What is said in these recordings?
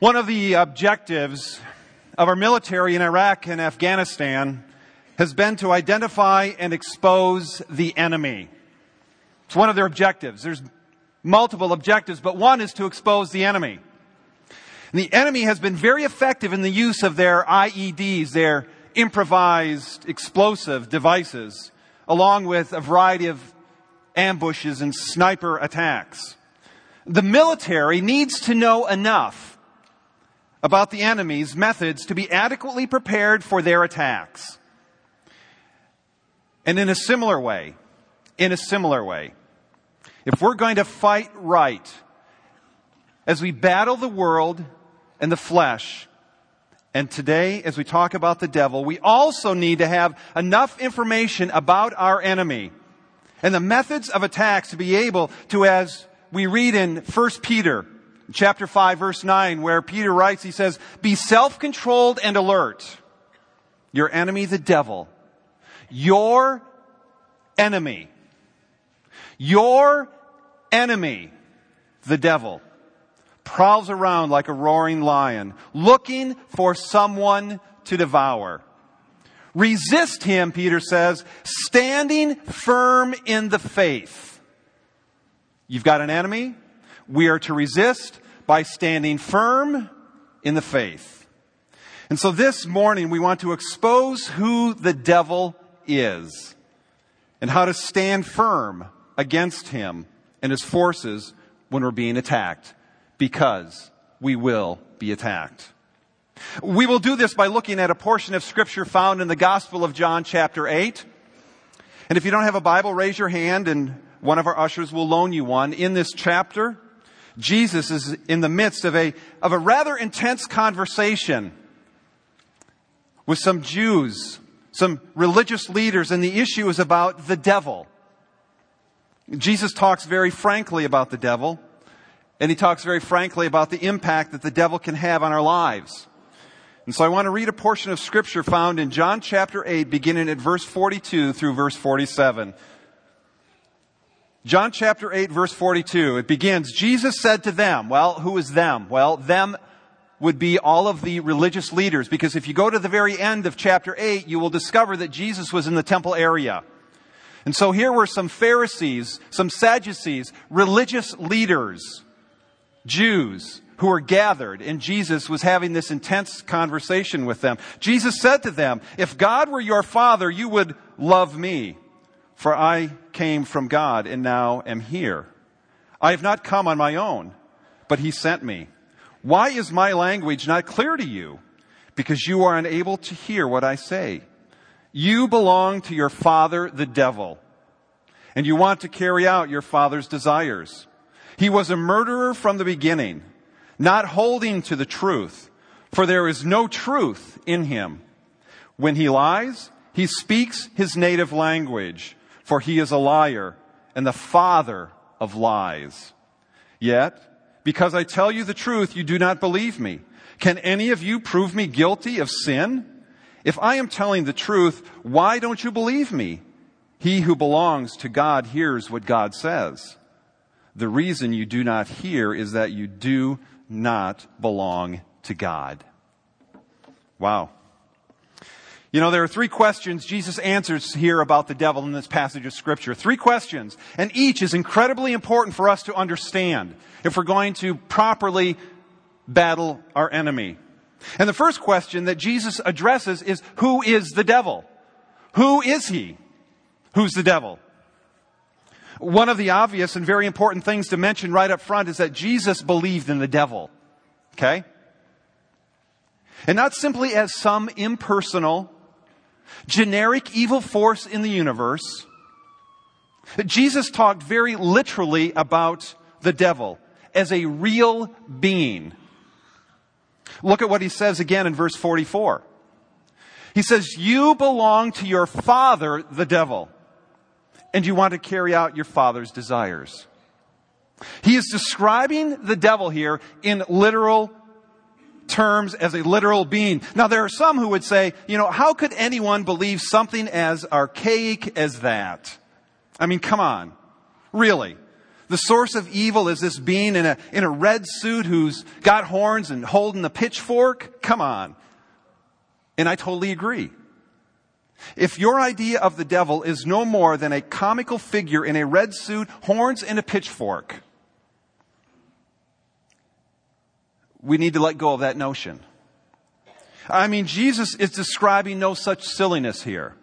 One of the objectives of our military in Iraq and Afghanistan has been to identify and expose the enemy. It's one of their objectives. There's multiple objectives, but one is to expose the enemy. And the enemy has been very effective in the use of their IEDs, their improvised explosive devices, along with a variety of ambushes and sniper attacks. The military needs to know enough about the enemy's methods to be adequately prepared for their attacks. And in a similar way, in a similar way, if we're going to fight right as we battle the world and the flesh, and today, as we talk about the devil, we also need to have enough information about our enemy and the methods of attacks to be able to, as we read in 1 Peter chapter 5 verse 9 where Peter writes, he says, be self-controlled and alert. Your enemy, the devil. Your enemy. Your enemy, the devil, prowls around like a roaring lion, looking for someone to devour. Resist him, Peter says, standing firm in the faith. You've got an enemy? we are to resist by standing firm in the faith. And so this morning we want to expose who the devil is and how to stand firm against him and his forces when we're being attacked because we will be attacked. We will do this by looking at a portion of scripture found in the Gospel of John chapter 8. And if you don't have a Bible, raise your hand and one of our ushers will loan you one. In this chapter, Jesus is in the midst of a, of a rather intense conversation with some Jews, some religious leaders, and the issue is about the devil. Jesus talks very frankly about the devil, and he talks very frankly about the impact that the devil can have on our lives. And so I want to read a portion of scripture found in John chapter 8, beginning at verse 42 through verse 47. John chapter 8 verse 42, it begins, Jesus said to them, well, who is them? Well, them would be all of the religious leaders, because if you go to the very end of chapter 8, you will discover that Jesus was in the temple area. And so here were some Pharisees, some Sadducees, religious leaders, Jews, who were gathered, and Jesus was having this intense conversation with them. Jesus said to them, if God were your father, you would love me for I came from God and now am here. I have not come on my own, but he sent me. Why is my language not clear to you? Because you are unable to hear what I say. You belong to your father, the devil, and you want to carry out your father's desires. He was a murderer from the beginning, not holding to the truth, for there is no truth in him. When he lies, he speaks his native language for he is a liar and the father of lies. Yet, because I tell you the truth, you do not believe me. Can any of you prove me guilty of sin? If I am telling the truth, why don't you believe me? He who belongs to God hears what God says. The reason you do not hear is that you do not belong to God. Wow. You know, there are three questions Jesus answers here about the devil in this passage of scripture. Three questions. And each is incredibly important for us to understand if we're going to properly battle our enemy. And the first question that Jesus addresses is, who is the devil? Who is he? Who's the devil? One of the obvious and very important things to mention right up front is that Jesus believed in the devil. Okay? And not simply as some impersonal, generic evil force in the universe. Jesus talked very literally about the devil as a real being. Look at what he says again in verse 44. He says, you belong to your father, the devil, and you want to carry out your father's desires. He is describing the devil here in literal terms as a literal being. Now there are some who would say, you know, how could anyone believe something as archaic as that? I mean, come on. Really. The source of evil is this being in a, in a red suit who's got horns and holding a pitchfork? Come on. And I totally agree. If your idea of the devil is no more than a comical figure in a red suit, horns, and a pitchfork, we need to let go of that notion. I mean, Jesus is describing no such silliness here.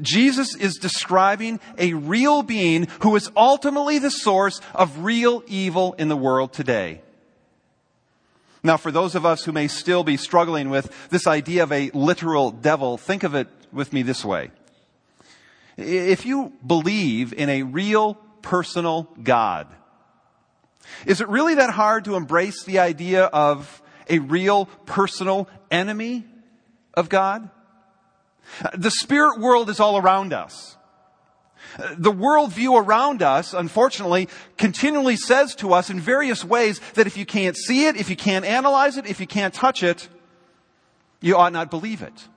Jesus is describing a real being who is ultimately the source of real evil in the world today. Now, for those of us who may still be struggling with this idea of a literal devil, think of it with me this way. If you believe in a real personal God, is it really that hard to embrace the idea of a real personal enemy of God? The spirit world is all around us. The worldview around us, unfortunately, continually says to us in various ways that if you can't see it, if you can't analyze it, if you can't touch it, you ought not believe it.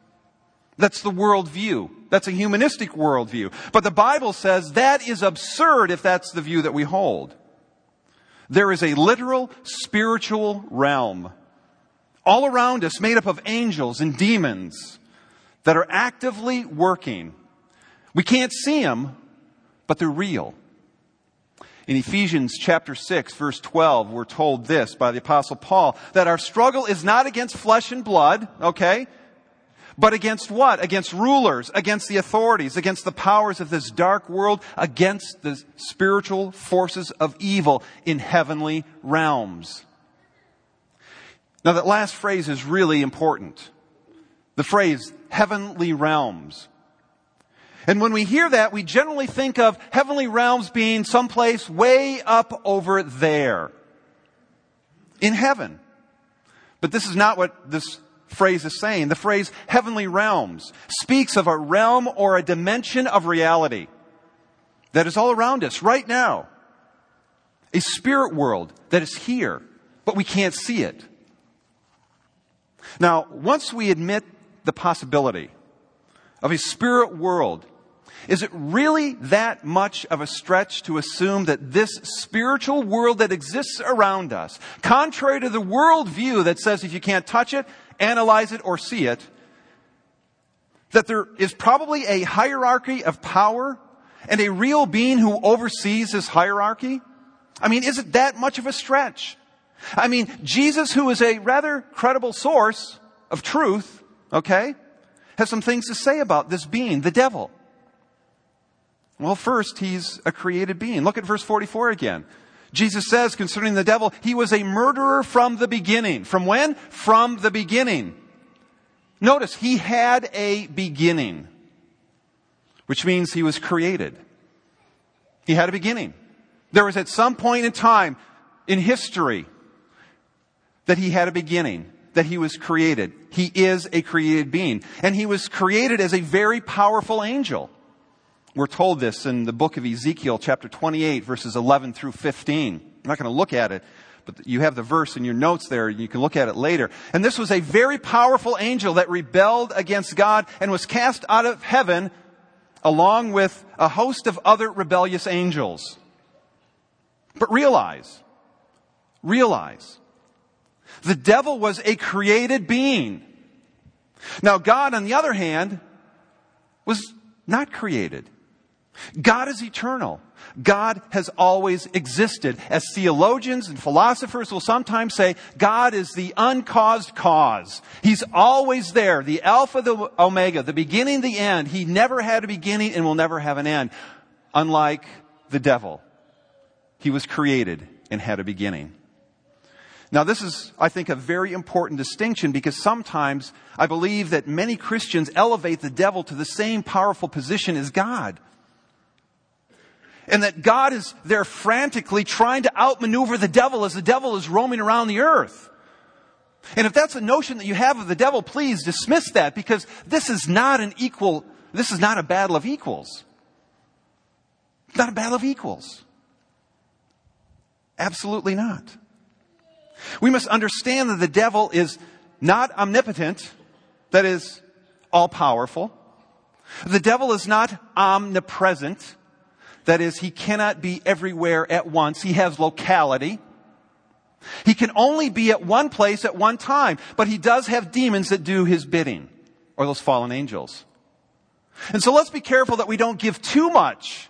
That's the worldview. That's a humanistic worldview. But the Bible says that is absurd if that's the view that we hold. There is a literal spiritual realm all around us made up of angels and demons that are actively working. We can't see them, but they're real. In Ephesians chapter 6 verse 12, we're told this by the apostle Paul, that our struggle is not against flesh and blood, okay? But against what? Against rulers, against the authorities, against the powers of this dark world, against the spiritual forces of evil in heavenly realms. Now that last phrase is really important. The phrase, heavenly realms. And when we hear that, we generally think of heavenly realms being someplace way up over there. In heaven. But this is not what this phrase is saying. The phrase heavenly realms speaks of a realm or a dimension of reality that is all around us right now. A spirit world that is here, but we can't see it. Now, once we admit the possibility of a spirit world, is it really that much of a stretch to assume that this spiritual world that exists around us, contrary to the worldview that says if you can't touch it, analyze it, or see it, that there is probably a hierarchy of power and a real being who oversees this hierarchy? I mean, is it that much of a stretch? I mean, Jesus, who is a rather credible source of truth, okay, has some things to say about this being, the devil. Well, first, he's a created being. Look at verse 44 again. Jesus says concerning the devil, he was a murderer from the beginning. From when? From the beginning. Notice, he had a beginning, which means he was created. He had a beginning. There was at some point in time in history that he had a beginning, that he was created. He is a created being. And he was created as a very powerful angel. We're told this in the book of Ezekiel, chapter 28, verses 11 through 15. I'm not going to look at it, but you have the verse in your notes there. And you can look at it later. And this was a very powerful angel that rebelled against God and was cast out of heaven along with a host of other rebellious angels. But realize, realize, the devil was a created being. Now God, on the other hand, was not created. God is eternal. God has always existed. As theologians and philosophers will sometimes say, God is the uncaused cause. He's always there, the Alpha, the Omega, the beginning, the end. He never had a beginning and will never have an end. Unlike the devil. He was created and had a beginning. Now this is, I think, a very important distinction because sometimes I believe that many Christians elevate the devil to the same powerful position as God. And that God is there frantically trying to outmaneuver the devil as the devil is roaming around the earth. And if that's a notion that you have of the devil, please dismiss that because this is not an equal, this is not a battle of equals. It's not a battle of equals. Absolutely not. We must understand that the devil is not omnipotent, that is, all powerful. The devil is not omnipresent, That is, he cannot be everywhere at once. He has locality. He can only be at one place at one time, but he does have demons that do his bidding, or those fallen angels. And so let's be careful that we don't give too much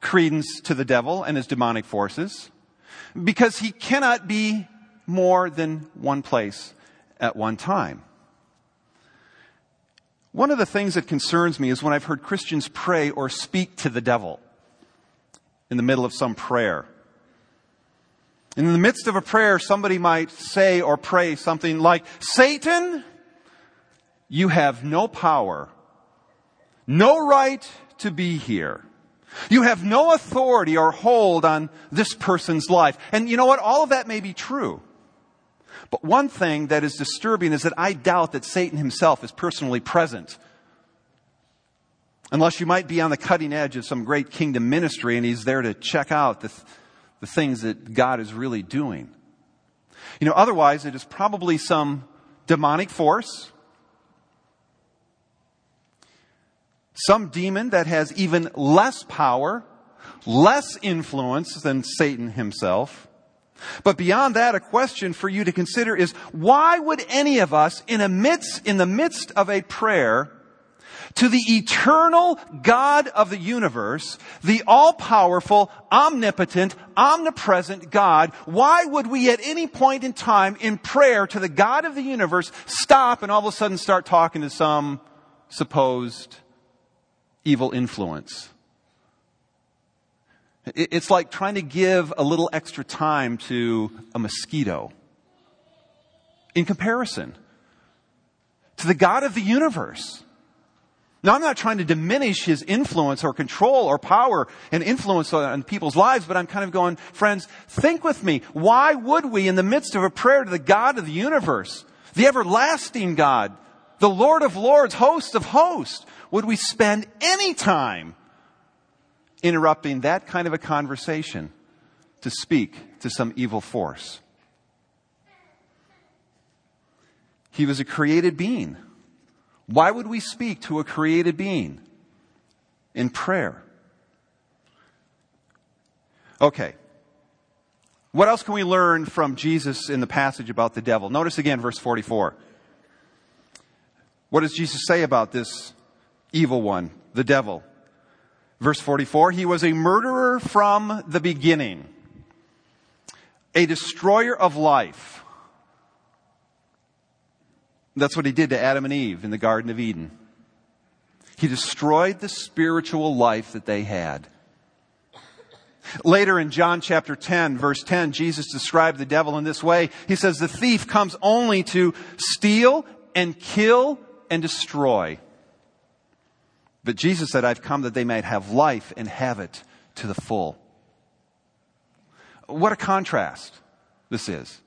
credence to the devil and his demonic forces, because he cannot be more than one place at one time. One of the things that concerns me is when I've heard Christians pray or speak to the devil in the middle of some prayer. In the midst of a prayer, somebody might say or pray something like, Satan, you have no power, no right to be here. You have no authority or hold on this person's life. And you know what? All of that may be true. But one thing that is disturbing is that I doubt that Satan himself is personally present. Unless you might be on the cutting edge of some great kingdom ministry and he's there to check out the, the things that God is really doing. You know, otherwise it is probably some demonic force, some demon that has even less power, less influence than Satan himself. But beyond that, a question for you to consider is why would any of us in a midst, in the midst of a prayer to the eternal God of the universe, the all-powerful, omnipotent, omnipresent God, why would we at any point in time in prayer to the God of the universe stop and all of a sudden start talking to some supposed evil influence? It's like trying to give a little extra time to a mosquito. In comparison to the God of the universe. Now, I'm not trying to diminish his influence or control or power and influence on people's lives, but I'm kind of going, friends, think with me. Why would we, in the midst of a prayer to the God of the universe, the everlasting God, the Lord of lords, host of hosts, would we spend any time interrupting that kind of a conversation to speak to some evil force. He was a created being. Why would we speak to a created being in prayer? Okay. What else can we learn from Jesus in the passage about the devil? Notice again verse 44. What does Jesus say about this evil one, the devil? Verse 44, he was a murderer from the beginning, a destroyer of life. That's what he did to Adam and Eve in the Garden of Eden. He destroyed the spiritual life that they had. Later in John chapter 10, verse 10, Jesus described the devil in this way. He says, The thief comes only to steal and kill and destroy. But Jesus said, I've come that they might have life and have it to the full. What a contrast this is.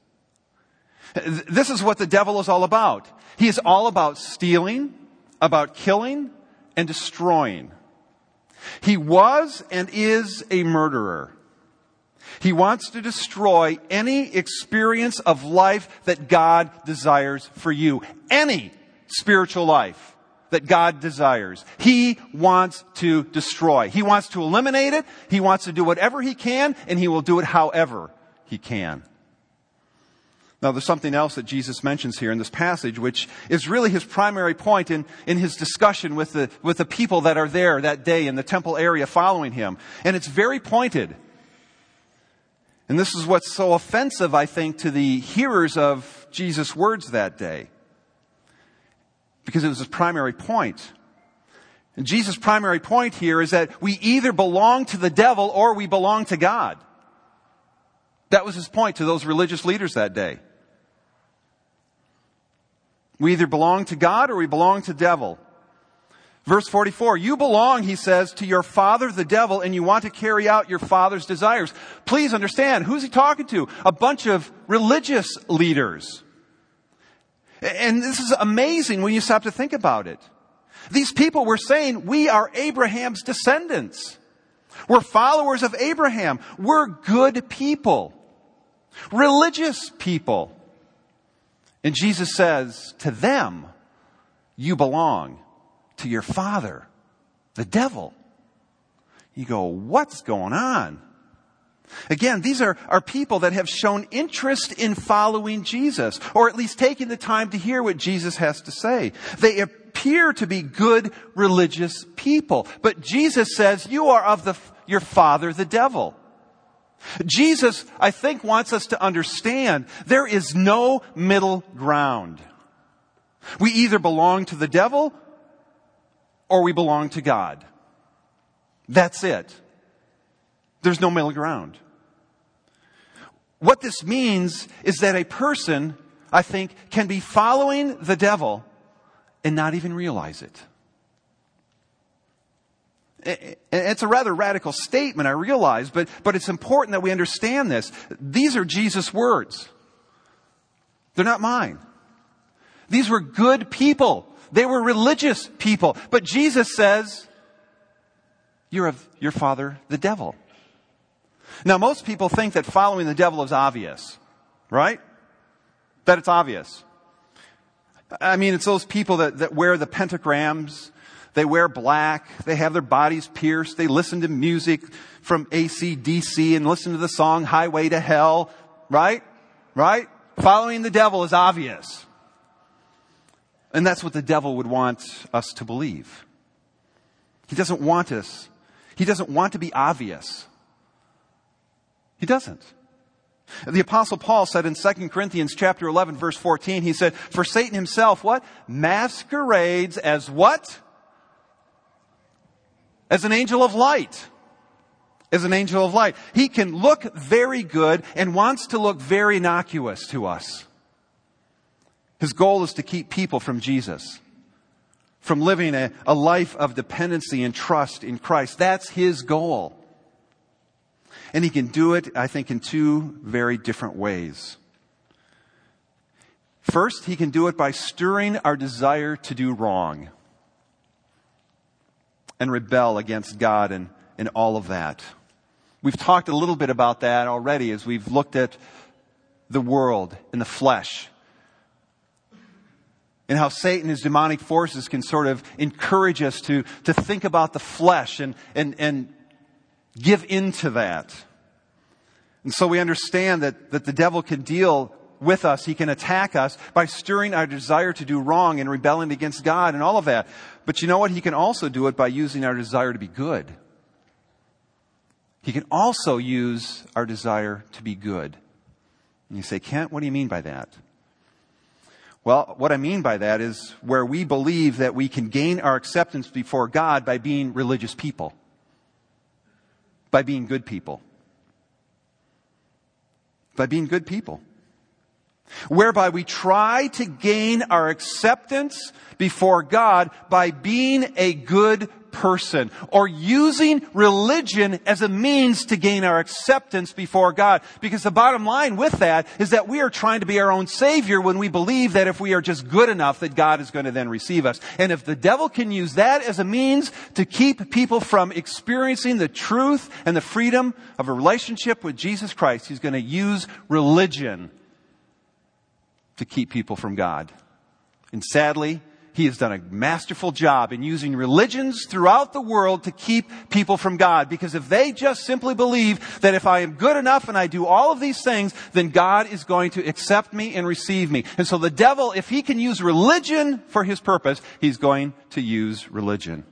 This is what the devil is all about. He is all about stealing, about killing, and destroying. He was and is a murderer. He wants to destroy any experience of life that God desires for you. Any spiritual life that God desires. He wants to destroy. He wants to eliminate it. He wants to do whatever he can, and he will do it however he can. Now, there's something else that Jesus mentions here in this passage, which is really his primary point in, in his discussion with the, with the people that are there that day in the temple area following him. And it's very pointed. And this is what's so offensive, I think, to the hearers of Jesus' words that day because it was his primary point. And Jesus' primary point here is that we either belong to the devil or we belong to God. That was his point to those religious leaders that day. We either belong to God or we belong to devil. Verse 44, you belong, he says, to your father the devil and you want to carry out your father's desires. Please understand, who's he talking to? A bunch of religious leaders. And this is amazing when you stop to think about it. These people were saying, we are Abraham's descendants. We're followers of Abraham. We're good people. Religious people. And Jesus says to them, you belong to your father, the devil. You go, what's going on? Again, these are, are people that have shown interest in following Jesus, or at least taking the time to hear what Jesus has to say. They appear to be good religious people. But Jesus says, you are of the, your father, the devil. Jesus, I think, wants us to understand there is no middle ground. We either belong to the devil or we belong to God. That's it. There's no middle ground. What this means is that a person, I think, can be following the devil and not even realize it. It's a rather radical statement, I realize, but, but it's important that we understand this. These are Jesus' words. They're not mine. These were good people. They were religious people. But Jesus says, you're of your father, the devil. Now, most people think that following the devil is obvious, right? That it's obvious. I mean, it's those people that, that wear the pentagrams, they wear black, they have their bodies pierced, they listen to music from AC/DC and listen to the song Highway to Hell, right? Right? Following the devil is obvious. And that's what the devil would want us to believe. He doesn't want us. He doesn't want to be obvious. He doesn't. The apostle Paul said in 2 Corinthians chapter 11 verse 14, he said, for Satan himself, what? Masquerades as what? As an angel of light. As an angel of light. He can look very good and wants to look very innocuous to us. His goal is to keep people from Jesus. From living a, a life of dependency and trust in Christ. That's his goal. And he can do it, I think, in two very different ways. First, he can do it by stirring our desire to do wrong and rebel against God and, and all of that. We've talked a little bit about that already as we've looked at the world and the flesh and how Satan, his demonic forces can sort of encourage us to, to think about the flesh and, and, and give into that. And so we understand that, that the devil can deal with us. He can attack us by stirring our desire to do wrong and rebelling against God and all of that. But you know what? He can also do it by using our desire to be good. He can also use our desire to be good. And you say, Kent, what do you mean by that? Well, what I mean by that is where we believe that we can gain our acceptance before God by being religious people, by being good people, by being good people. Whereby we try to gain our acceptance before God by being a good person or using religion as a means to gain our acceptance before God. Because the bottom line with that is that we are trying to be our own savior when we believe that if we are just good enough that God is going to then receive us. And if the devil can use that as a means to keep people from experiencing the truth and the freedom of a relationship with Jesus Christ, he's going to use religion to keep people from God. And sadly, he has done a masterful job in using religions throughout the world to keep people from God. Because if they just simply believe that if I am good enough and I do all of these things, then God is going to accept me and receive me. And so the devil, if he can use religion for his purpose, he's going to use religion.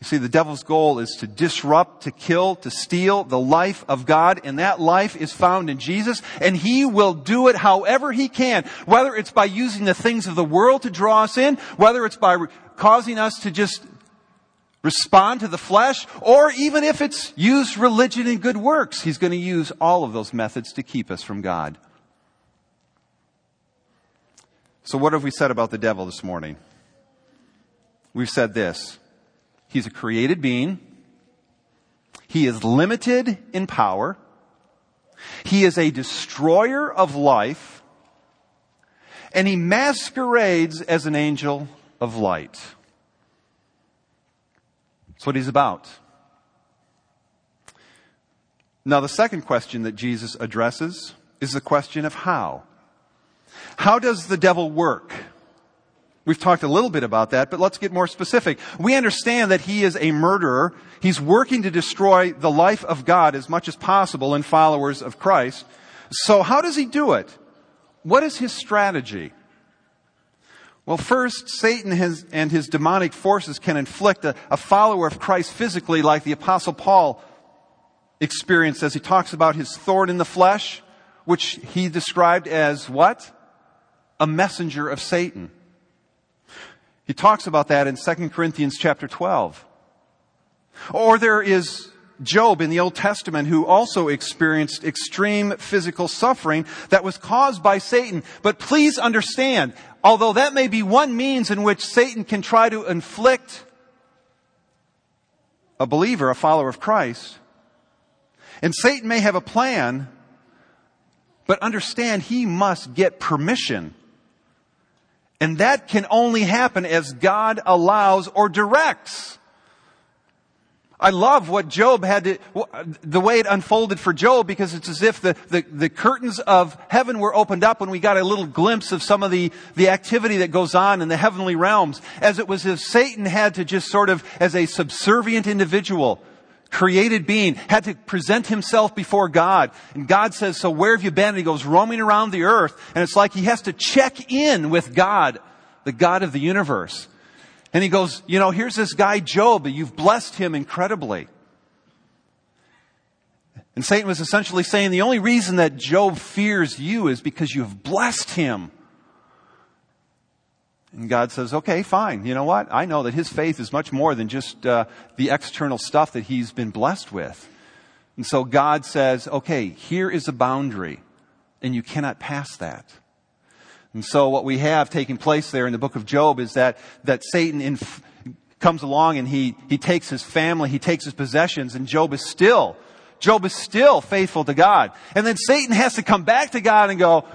You see, the devil's goal is to disrupt, to kill, to steal the life of God, and that life is found in Jesus, and he will do it however he can. Whether it's by using the things of the world to draw us in, whether it's by causing us to just respond to the flesh, or even if it's use religion and good works, he's going to use all of those methods to keep us from God. So what have we said about the devil this morning? We've said this. He's a created being. He is limited in power. He is a destroyer of life. And he masquerades as an angel of light. That's what he's about. Now, the second question that Jesus addresses is the question of how. How does the devil work? We've talked a little bit about that, but let's get more specific. We understand that he is a murderer. He's working to destroy the life of God as much as possible in followers of Christ. So how does he do it? What is his strategy? Well, first, Satan has, and his demonic forces can inflict a, a follower of Christ physically like the apostle Paul experienced as he talks about his thorn in the flesh, which he described as what? A messenger of Satan. He talks about that in 2 Corinthians chapter 12. Or there is Job in the Old Testament who also experienced extreme physical suffering that was caused by Satan. But please understand, although that may be one means in which Satan can try to inflict a believer, a follower of Christ, and Satan may have a plan, but understand he must get permission and that can only happen as God allows or directs. I love what Job had to, the way it unfolded for Job because it's as if the, the, the, curtains of heaven were opened up and we got a little glimpse of some of the, the activity that goes on in the heavenly realms. As it was as Satan had to just sort of, as a subservient individual, created being, had to present himself before God. And God says, so where have you been? And he goes roaming around the earth. And it's like he has to check in with God, the God of the universe. And he goes, you know, here's this guy Job. You've blessed him incredibly. And Satan was essentially saying the only reason that Job fears you is because you've blessed him. And God says, okay, fine. You know what? I know that his faith is much more than just uh, the external stuff that he's been blessed with. And so God says, okay, here is a boundary, and you cannot pass that. And so what we have taking place there in the book of Job is that, that Satan inf- comes along and he, he takes his family, he takes his possessions, and Job is still, Job is still faithful to God. And then Satan has to come back to God and go,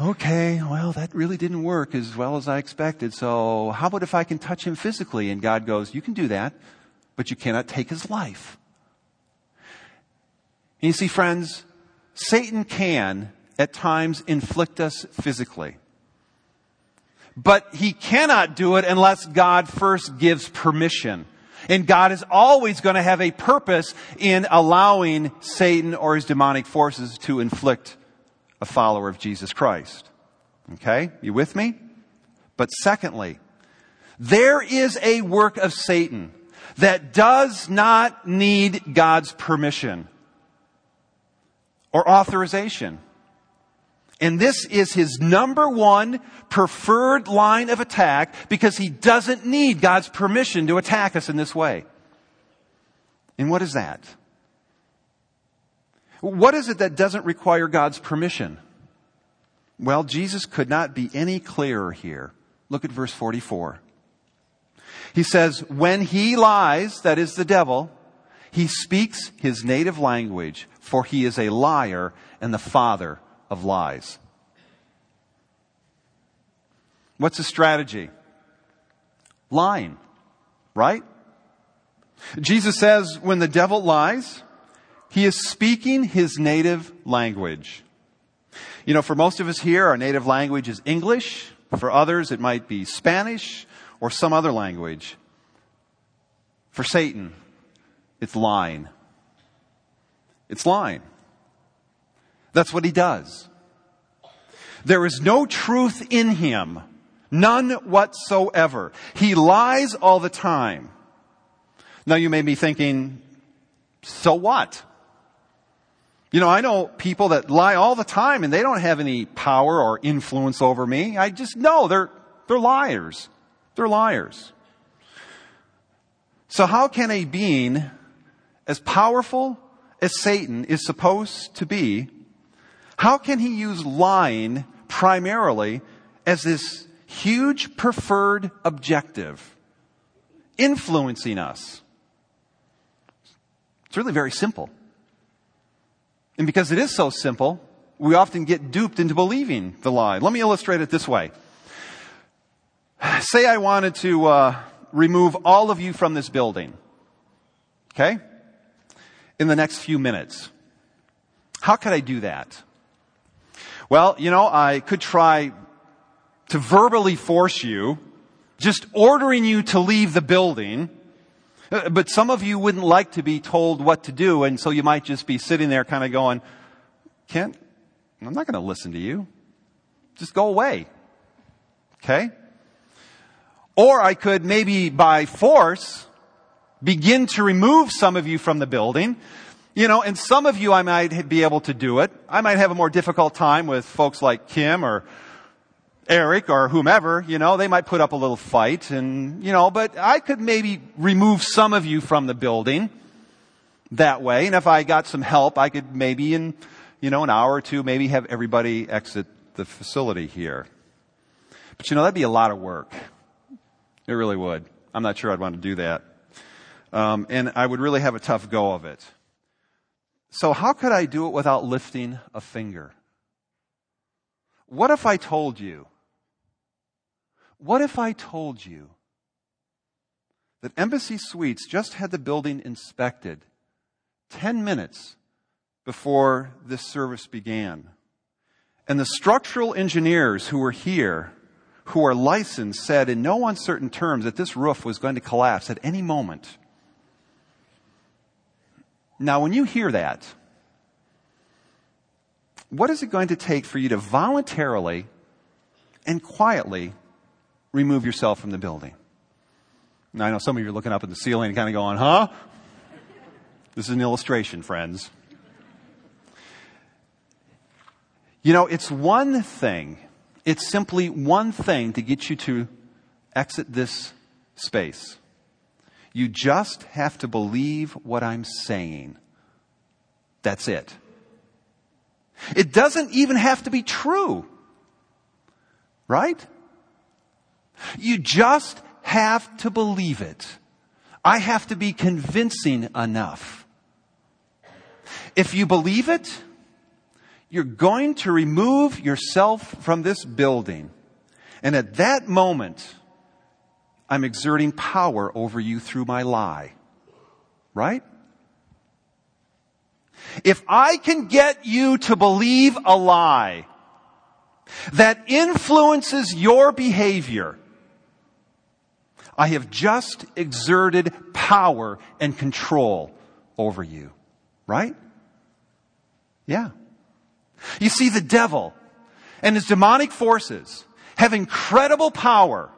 okay, well, that really didn't work as well as I expected. So how about if I can touch him physically? And God goes, you can do that, but you cannot take his life. And you see, friends, Satan can at times inflict us physically. But he cannot do it unless God first gives permission. And God is always going to have a purpose in allowing Satan or his demonic forces to inflict a follower of Jesus Christ. Okay? You with me? But secondly, there is a work of Satan that does not need God's permission or authorization. And this is his number one preferred line of attack because he doesn't need God's permission to attack us in this way. And what is that? What is it that doesn't require God's permission? Well, Jesus could not be any clearer here. Look at verse 44. He says, when he lies, that is the devil, he speaks his native language, for he is a liar and the father of lies. What's the strategy? Lying, right? Jesus says when the devil lies, he is speaking his native language. You know, for most of us here, our native language is English. For others, it might be Spanish or some other language. For Satan, it's lying. It's lying. That's what he does. There is no truth in him. None whatsoever. He lies all the time. Now you may be thinking, so what? You know, I know people that lie all the time and they don't have any power or influence over me. I just know they're, they're liars. They're liars. So how can a being as powerful as Satan is supposed to be, how can he use lying primarily as this huge preferred objective, influencing us? It's really very simple. And because it is so simple, we often get duped into believing the lie. Let me illustrate it this way. Say I wanted to uh, remove all of you from this building. Okay? In the next few minutes. How could I do that? Well, you know, I could try to verbally force you, just ordering you to leave the building. Uh, but some of you wouldn't like to be told what to do, and so you might just be sitting there kind of going, Kent, I'm not going to listen to you. Just go away. Okay? Or I could maybe by force begin to remove some of you from the building. You know, and some of you I might be able to do it. I might have a more difficult time with folks like Kim or Eric or whomever, you know, they might put up a little fight and, you know, but I could maybe remove some of you from the building that way. And if I got some help, I could maybe in, you know, an hour or two, maybe have everybody exit the facility here. But you know, that'd be a lot of work. It really would. I'm not sure I'd want to do that. Um, and I would really have a tough go of it. So how could I do it without lifting a finger? What if I told you what if I told you that Embassy Suites just had the building inspected 10 minutes before this service began? And the structural engineers who were here, who are licensed, said in no uncertain terms that this roof was going to collapse at any moment. Now, when you hear that, what is it going to take for you to voluntarily and quietly remove yourself from the building. Now, I know some of you are looking up at the ceiling and kind of going, huh? This is an illustration, friends. You know, it's one thing, it's simply one thing to get you to exit this space. You just have to believe what I'm saying. That's it. It doesn't even have to be true. Right? You just have to believe it. I have to be convincing enough. If you believe it, you're going to remove yourself from this building. And at that moment, I'm exerting power over you through my lie. Right? If I can get you to believe a lie that influences your behavior, I have just exerted power and control over you. Right? Yeah. You see, the devil and his demonic forces have incredible power,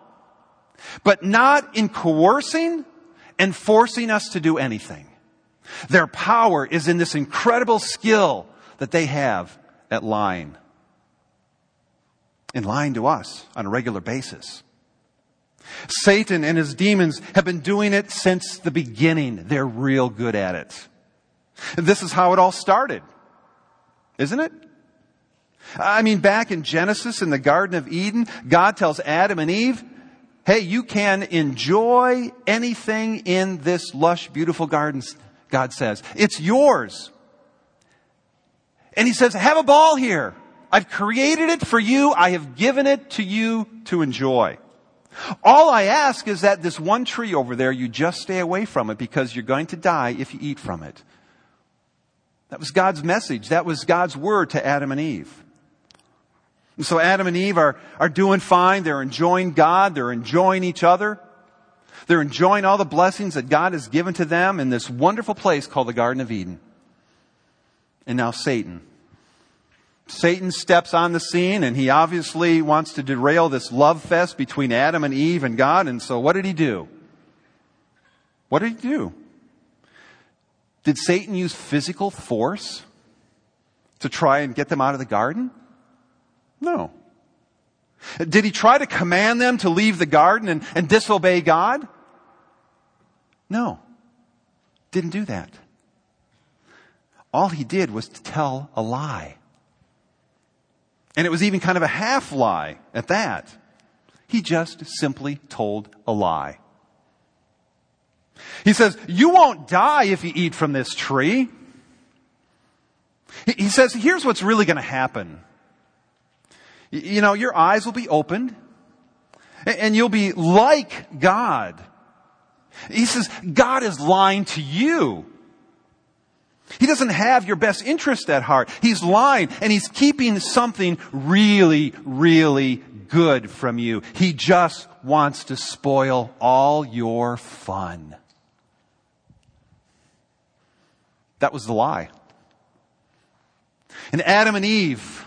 but not in coercing and forcing us to do anything. Their power is in this incredible skill that they have at lying. In lying to us on a regular basis. Satan and his demons have been doing it since the beginning. They're real good at it. This is how it all started. Isn't it? I mean, back in Genesis in the Garden of Eden, God tells Adam and Eve, hey, you can enjoy anything in this lush, beautiful garden, God says. It's yours. And he says, have a ball here. I've created it for you. I have given it to you to enjoy. All I ask is that this one tree over there, you just stay away from it because you're going to die if you eat from it. That was God's message. That was God's word to Adam and Eve. And so Adam and Eve are, are doing fine. They're enjoying God. They're enjoying each other. They're enjoying all the blessings that God has given to them in this wonderful place called the Garden of Eden. And now Satan Satan steps on the scene and he obviously wants to derail this love fest between Adam and Eve and God. And so what did he do? What did he do? Did Satan use physical force to try and get them out of the garden? No. Did he try to command them to leave the garden and, and disobey God? No. Didn't do that. All he did was to tell a lie. And it was even kind of a half lie at that. He just simply told a lie. He says, you won't die if you eat from this tree. He says, here's what's really going to happen. You know, your eyes will be opened and you'll be like God. He says, God is lying to you. He doesn't have your best interest at heart. He's lying and he's keeping something really, really good from you. He just wants to spoil all your fun. That was the lie. And Adam and Eve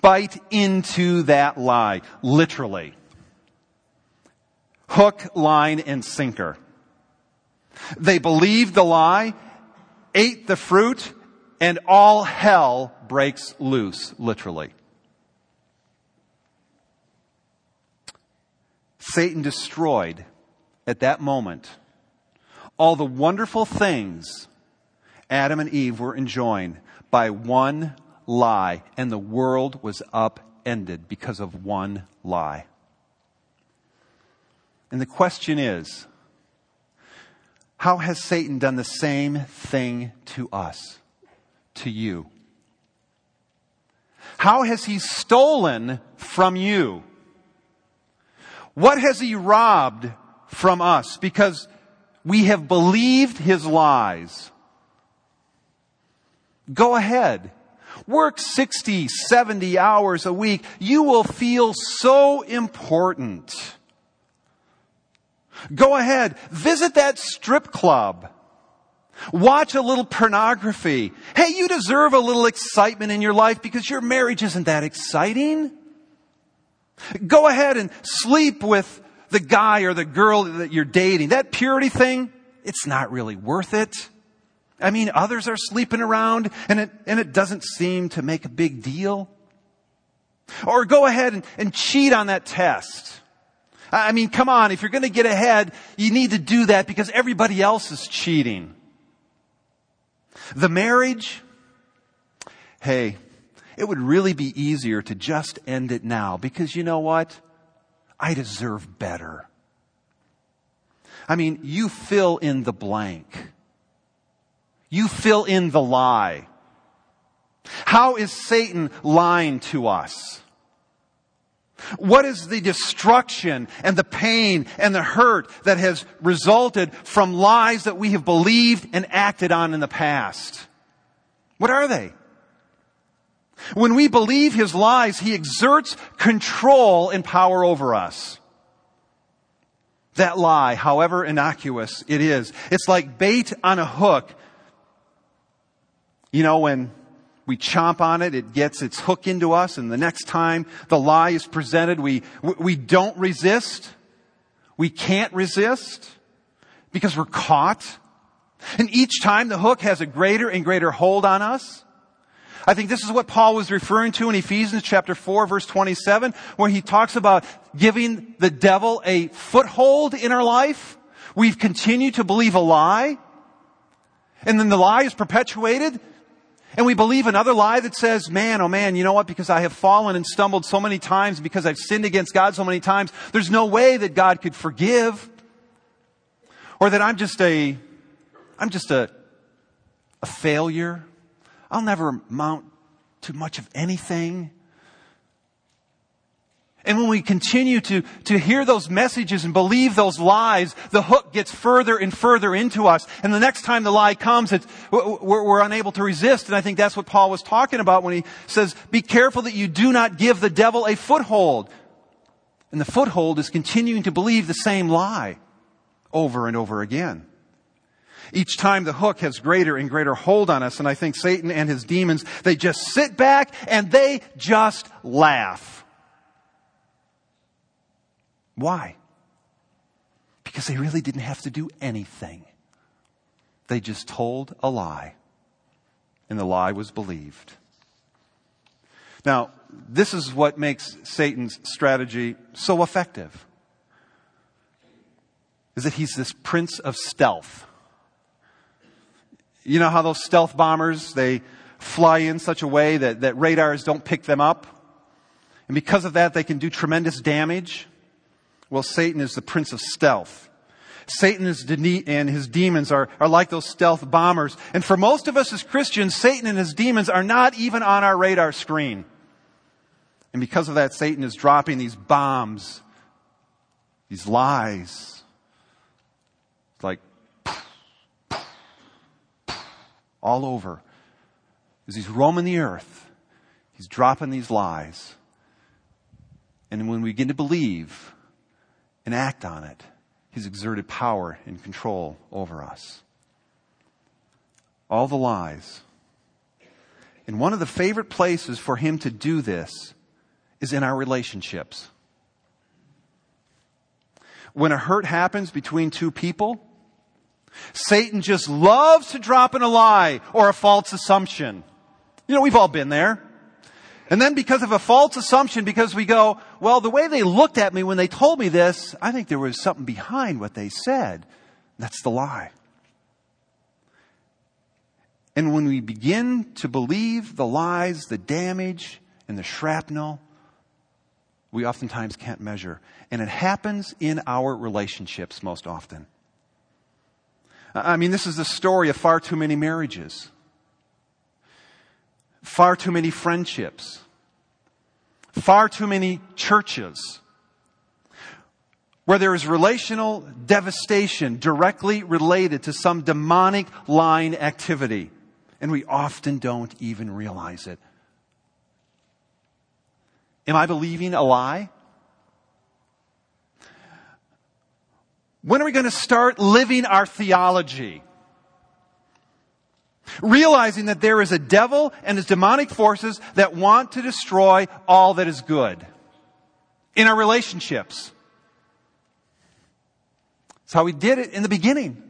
bite into that lie, literally. Hook, line, and sinker. They believed the lie, ate the fruit, and all hell breaks loose, literally. Satan destroyed at that moment all the wonderful things Adam and Eve were enjoying by one lie, and the world was upended because of one lie. And the question is, how has Satan done the same thing to us, to you? How has he stolen from you? What has he robbed from us? Because we have believed his lies. Go ahead. Work 60, 70 hours a week. You will feel so important. Go ahead. Visit that strip club. Watch a little pornography. Hey, you deserve a little excitement in your life because your marriage isn't that exciting. Go ahead and sleep with the guy or the girl that you're dating. That purity thing, it's not really worth it. I mean, others are sleeping around and it, and it doesn't seem to make a big deal. Or go ahead and, and cheat on that test. I mean, come on, if you're going to get ahead, you need to do that because everybody else is cheating. The marriage, hey, it would really be easier to just end it now because you know what? I deserve better. I mean, you fill in the blank. You fill in the lie. How is Satan lying to us? What is the destruction and the pain and the hurt that has resulted from lies that we have believed and acted on in the past? What are they? When we believe his lies, he exerts control and power over us. That lie, however innocuous it is, it's like bait on a hook. You know, when we chomp on it, it gets its hook into us, and the next time the lie is presented, we, we don't resist. We can't resist because we're caught. And each time the hook has a greater and greater hold on us. I think this is what Paul was referring to in Ephesians chapter 4 verse 27 where he talks about giving the devil a foothold in our life. We've continued to believe a lie. And then the lie is perpetuated. And we believe another lie that says, man, oh man, you know what? Because I have fallen and stumbled so many times, because I've sinned against God so many times, there's no way that God could forgive. Or that I'm just a, I'm just a, a failure. I'll never amount to much of anything. And when we continue to, to hear those messages and believe those lies, the hook gets further and further into us. And the next time the lie comes, it's, we're, we're unable to resist. And I think that's what Paul was talking about when he says, be careful that you do not give the devil a foothold. And the foothold is continuing to believe the same lie over and over again. Each time the hook has greater and greater hold on us. And I think Satan and his demons, they just sit back and they just laugh. Why? Because they really didn't have to do anything. They just told a lie. And the lie was believed. Now, this is what makes Satan's strategy so effective. Is that he's this prince of stealth. You know how those stealth bombers, they fly in such a way that, that radars don't pick them up? And because of that, they can do tremendous damage. Well, Satan is the prince of stealth. Satan and his demons are, are like those stealth bombers. And for most of us as Christians, Satan and his demons are not even on our radar screen. And because of that, Satan is dropping these bombs, these lies, It's like all over. As he's roaming the earth, he's dropping these lies. And when we begin to believe and act on it, He's exerted power and control over us. All the lies. And one of the favorite places for Him to do this is in our relationships. When a hurt happens between two people, Satan just loves to drop in a lie or a false assumption. You know, we've all been there. And then because of a false assumption, because we go, well, the way they looked at me when they told me this, I think there was something behind what they said. That's the lie. And when we begin to believe the lies, the damage, and the shrapnel, we oftentimes can't measure. And it happens in our relationships most often. I mean, this is the story of far too many marriages, far too many friendships, far too many churches where there is relational devastation directly related to some demonic line activity. And we often don't even realize it. Am I believing a lie? When are we going to start living our theology? Realizing that there is a devil and his demonic forces that want to destroy all that is good in our relationships. That's how we did it in the beginning.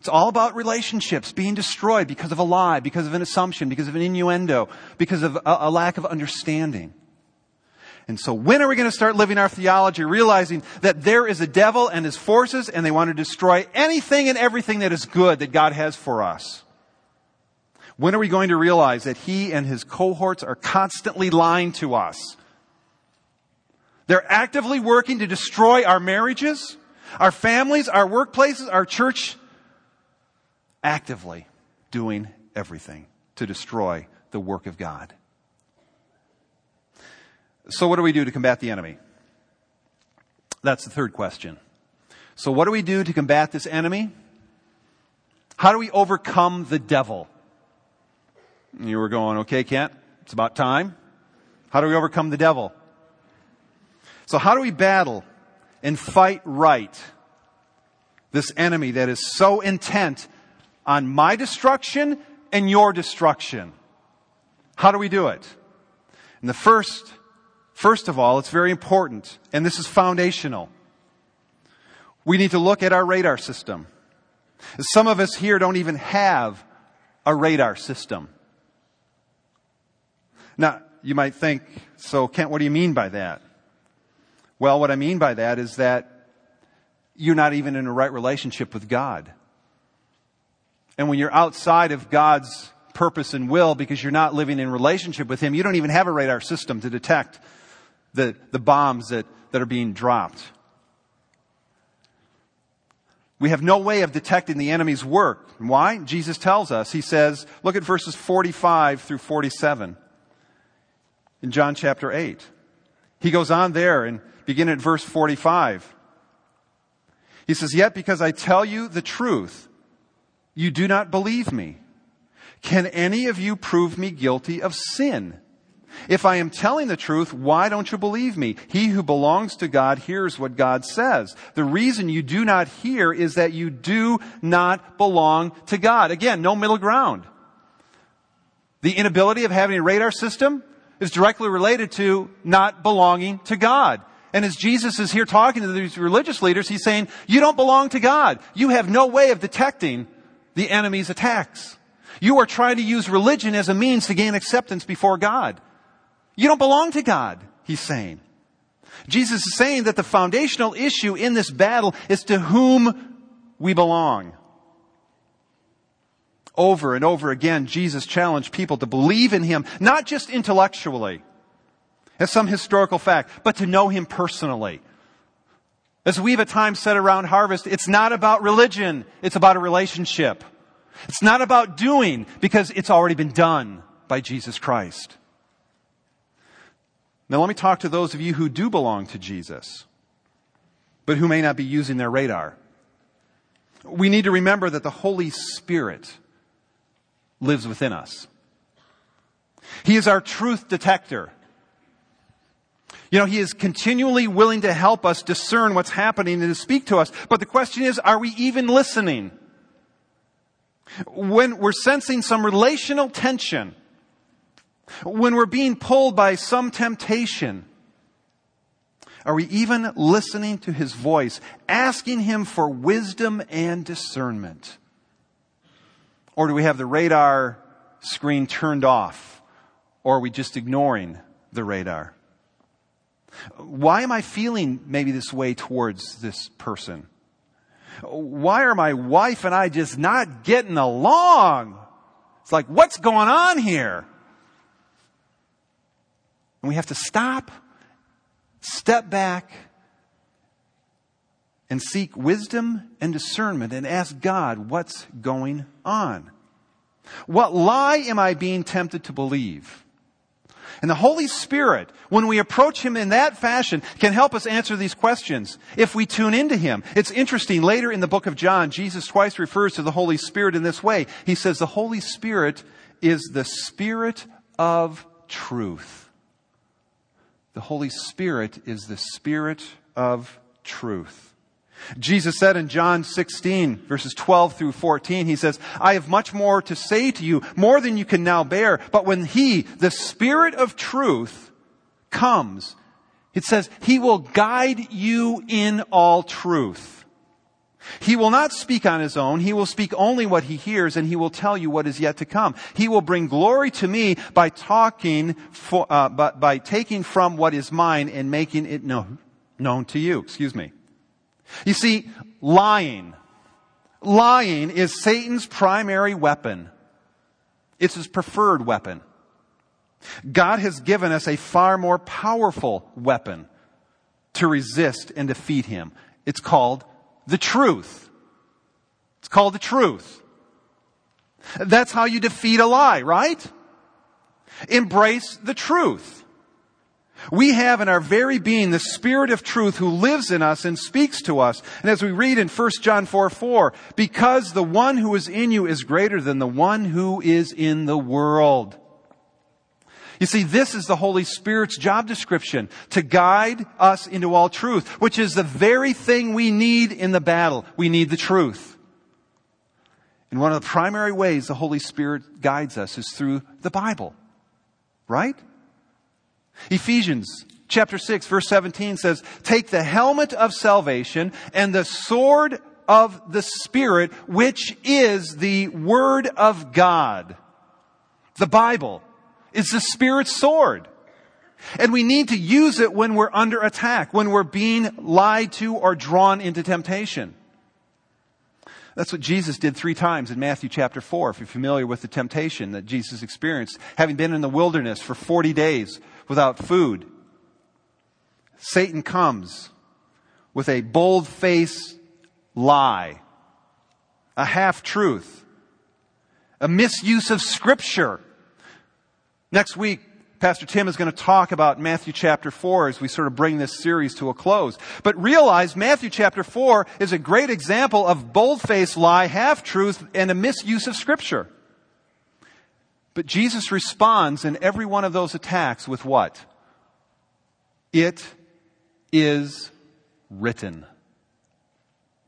It's all about relationships being destroyed because of a lie, because of an assumption, because of an innuendo, because of a, a lack of understanding. And so when are we going to start living our theology realizing that there is a devil and his forces and they want to destroy anything and everything that is good that God has for us? When are we going to realize that he and his cohorts are constantly lying to us? They're actively working to destroy our marriages, our families, our workplaces, our church. Actively doing everything to destroy the work of God. So, what do we do to combat the enemy? That's the third question. So, what do we do to combat this enemy? How do we overcome the devil? You were going, okay, Kent, it's about time. How do we overcome the devil? So, how do we battle and fight right this enemy that is so intent on my destruction and your destruction? How do we do it? And the first First of all, it's very important, and this is foundational. We need to look at our radar system. Some of us here don't even have a radar system. Now, you might think, so Kent, what do you mean by that? Well, what I mean by that is that you're not even in a right relationship with God. And when you're outside of God's purpose and will because you're not living in relationship with Him, you don't even have a radar system to detect the, the bombs that, that are being dropped. We have no way of detecting the enemy's work. Why? Jesus tells us. He says, look at verses 45 through 47 in John chapter 8. He goes on there and begin at verse 45. He says, Yet because I tell you the truth, you do not believe me. Can any of you prove me guilty of sin? If I am telling the truth, why don't you believe me? He who belongs to God hears what God says. The reason you do not hear is that you do not belong to God. Again, no middle ground. The inability of having a radar system is directly related to not belonging to God. And as Jesus is here talking to these religious leaders, he's saying, you don't belong to God. You have no way of detecting the enemy's attacks. You are trying to use religion as a means to gain acceptance before God. You don't belong to God, he's saying. Jesus is saying that the foundational issue in this battle is to whom we belong. Over and over again, Jesus challenged people to believe in him, not just intellectually, as some historical fact, but to know him personally. As we've at times said around harvest, it's not about religion, it's about a relationship. It's not about doing, because it's already been done by Jesus Christ. Now let me talk to those of you who do belong to Jesus, but who may not be using their radar. We need to remember that the Holy Spirit lives within us. He is our truth detector. You know, He is continually willing to help us discern what's happening and to speak to us. But the question is, are we even listening? When we're sensing some relational tension, when we're being pulled by some temptation, are we even listening to His voice, asking Him for wisdom and discernment? Or do we have the radar screen turned off? Or are we just ignoring the radar? Why am I feeling maybe this way towards this person? Why are my wife and I just not getting along? It's like, what's going on here? And we have to stop, step back, and seek wisdom and discernment and ask God what's going on. What lie am I being tempted to believe? And the Holy Spirit, when we approach Him in that fashion, can help us answer these questions if we tune into Him. It's interesting, later in the book of John, Jesus twice refers to the Holy Spirit in this way. He says the Holy Spirit is the Spirit of truth. The Holy Spirit is the Spirit of truth. Jesus said in John 16 verses 12 through 14, he says, I have much more to say to you, more than you can now bear. But when he, the Spirit of truth, comes, it says, he will guide you in all truth. He will not speak on his own. He will speak only what he hears and he will tell you what is yet to come. He will bring glory to me by talking, for, uh, by, by taking from what is mine and making it known, known to you. Excuse me. You see, lying. Lying is Satan's primary weapon. It's his preferred weapon. God has given us a far more powerful weapon to resist and defeat him. It's called the truth. It's called the truth. That's how you defeat a lie, right? Embrace the truth. We have in our very being the Spirit of truth who lives in us and speaks to us. And as we read in 1 John 4, 4, because the one who is in you is greater than the one who is in the world. You see, this is the Holy Spirit's job description, to guide us into all truth, which is the very thing we need in the battle. We need the truth. And one of the primary ways the Holy Spirit guides us is through the Bible. Right? Ephesians chapter 6 verse 17 says, take the helmet of salvation and the sword of the Spirit, which is the Word of God. The Bible is the Spirit's sword. And we need to use it when we're under attack, when we're being lied to or drawn into temptation. That's what Jesus did three times in Matthew chapter 4, if you're familiar with the temptation that Jesus experienced, having been in the wilderness for 40 days without food. Satan comes with a bold face lie, a half truth, a misuse of scripture. Next week, Pastor Tim is going to talk about Matthew chapter 4 as we sort of bring this series to a close. But realize Matthew chapter 4 is a great example of bold-faced lie, half-truth, and a misuse of scripture. But Jesus responds in every one of those attacks with what? It is written.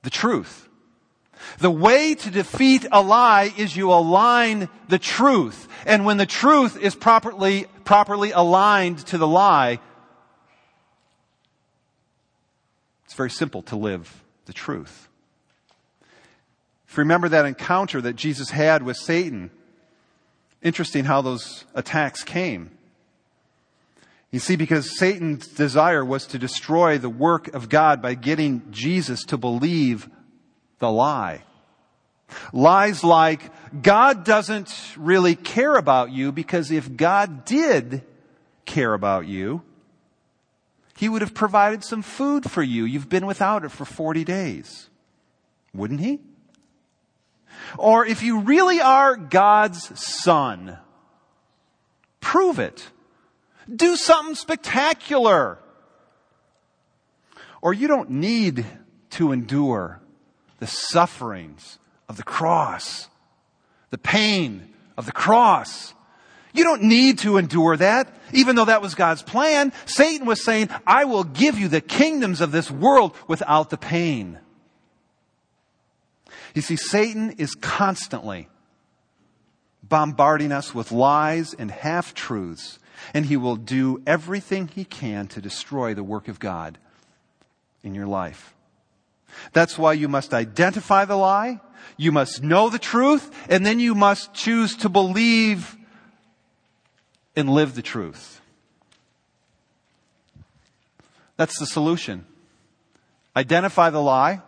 The truth. The way to defeat a lie is you align the truth. And when the truth is properly, properly aligned to the lie, it's very simple to live the truth. If you remember that encounter that Jesus had with Satan, interesting how those attacks came. You see, because Satan's desire was to destroy the work of God by getting Jesus to believe the lie. Lies like, God doesn't really care about you because if God did care about you, He would have provided some food for you. You've been without it for 40 days. Wouldn't He? Or if you really are God's son, prove it. Do something spectacular. Or you don't need to endure the sufferings of the cross, the pain of the cross. You don't need to endure that, even though that was God's plan. Satan was saying, I will give you the kingdoms of this world without the pain. You see, Satan is constantly bombarding us with lies and half truths, and he will do everything he can to destroy the work of God in your life. That's why you must identify the lie, you must know the truth, and then you must choose to believe and live the truth. That's the solution. Identify the lie.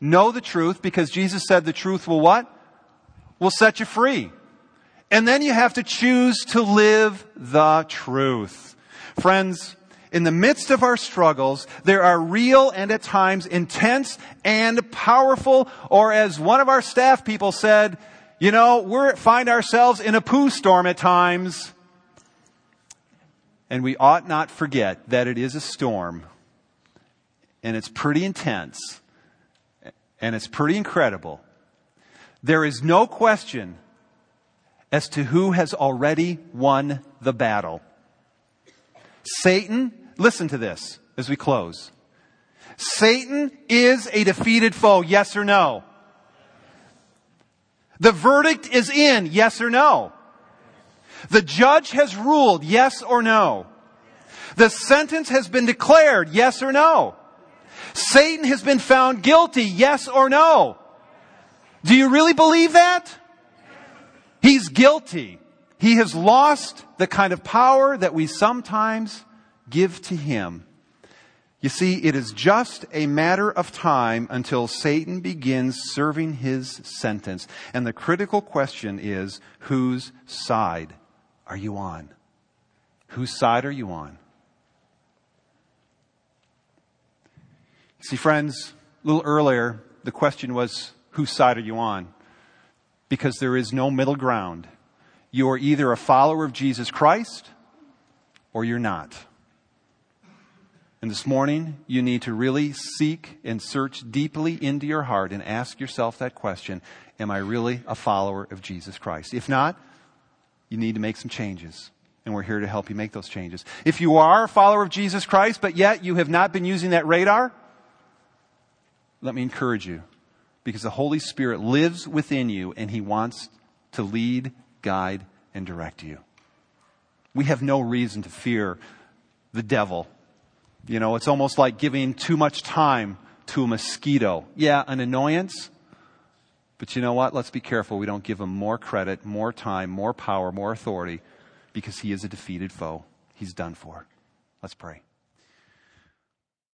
Know the truth because Jesus said the truth will what? Will set you free. And then you have to choose to live the truth. Friends, in the midst of our struggles, there are real and at times intense and powerful, or as one of our staff people said, you know, we find ourselves in a poo storm at times. And we ought not forget that it is a storm. And it's pretty intense. And it's pretty incredible. There is no question as to who has already won the battle. Satan Listen to this as we close. Satan is a defeated foe, yes or no? The verdict is in, yes or no? The judge has ruled, yes or no? The sentence has been declared, yes or no? Satan has been found guilty, yes or no? Do you really believe that? He's guilty. He has lost the kind of power that we sometimes give to him. You see, it is just a matter of time until Satan begins serving his sentence. And the critical question is, whose side are you on? Whose side are you on? See, friends, a little earlier, the question was, whose side are you on? Because there is no middle ground. You are either a follower of Jesus Christ or you're not. And this morning, you need to really seek and search deeply into your heart and ask yourself that question Am I really a follower of Jesus Christ? If not, you need to make some changes. And we're here to help you make those changes. If you are a follower of Jesus Christ, but yet you have not been using that radar, let me encourage you. Because the Holy Spirit lives within you and He wants to lead, guide, and direct you. We have no reason to fear the devil you know, it's almost like giving too much time to a mosquito. Yeah, an annoyance. But you know what? Let's be careful. We don't give him more credit, more time, more power, more authority because he is a defeated foe. He's done for. Let's pray.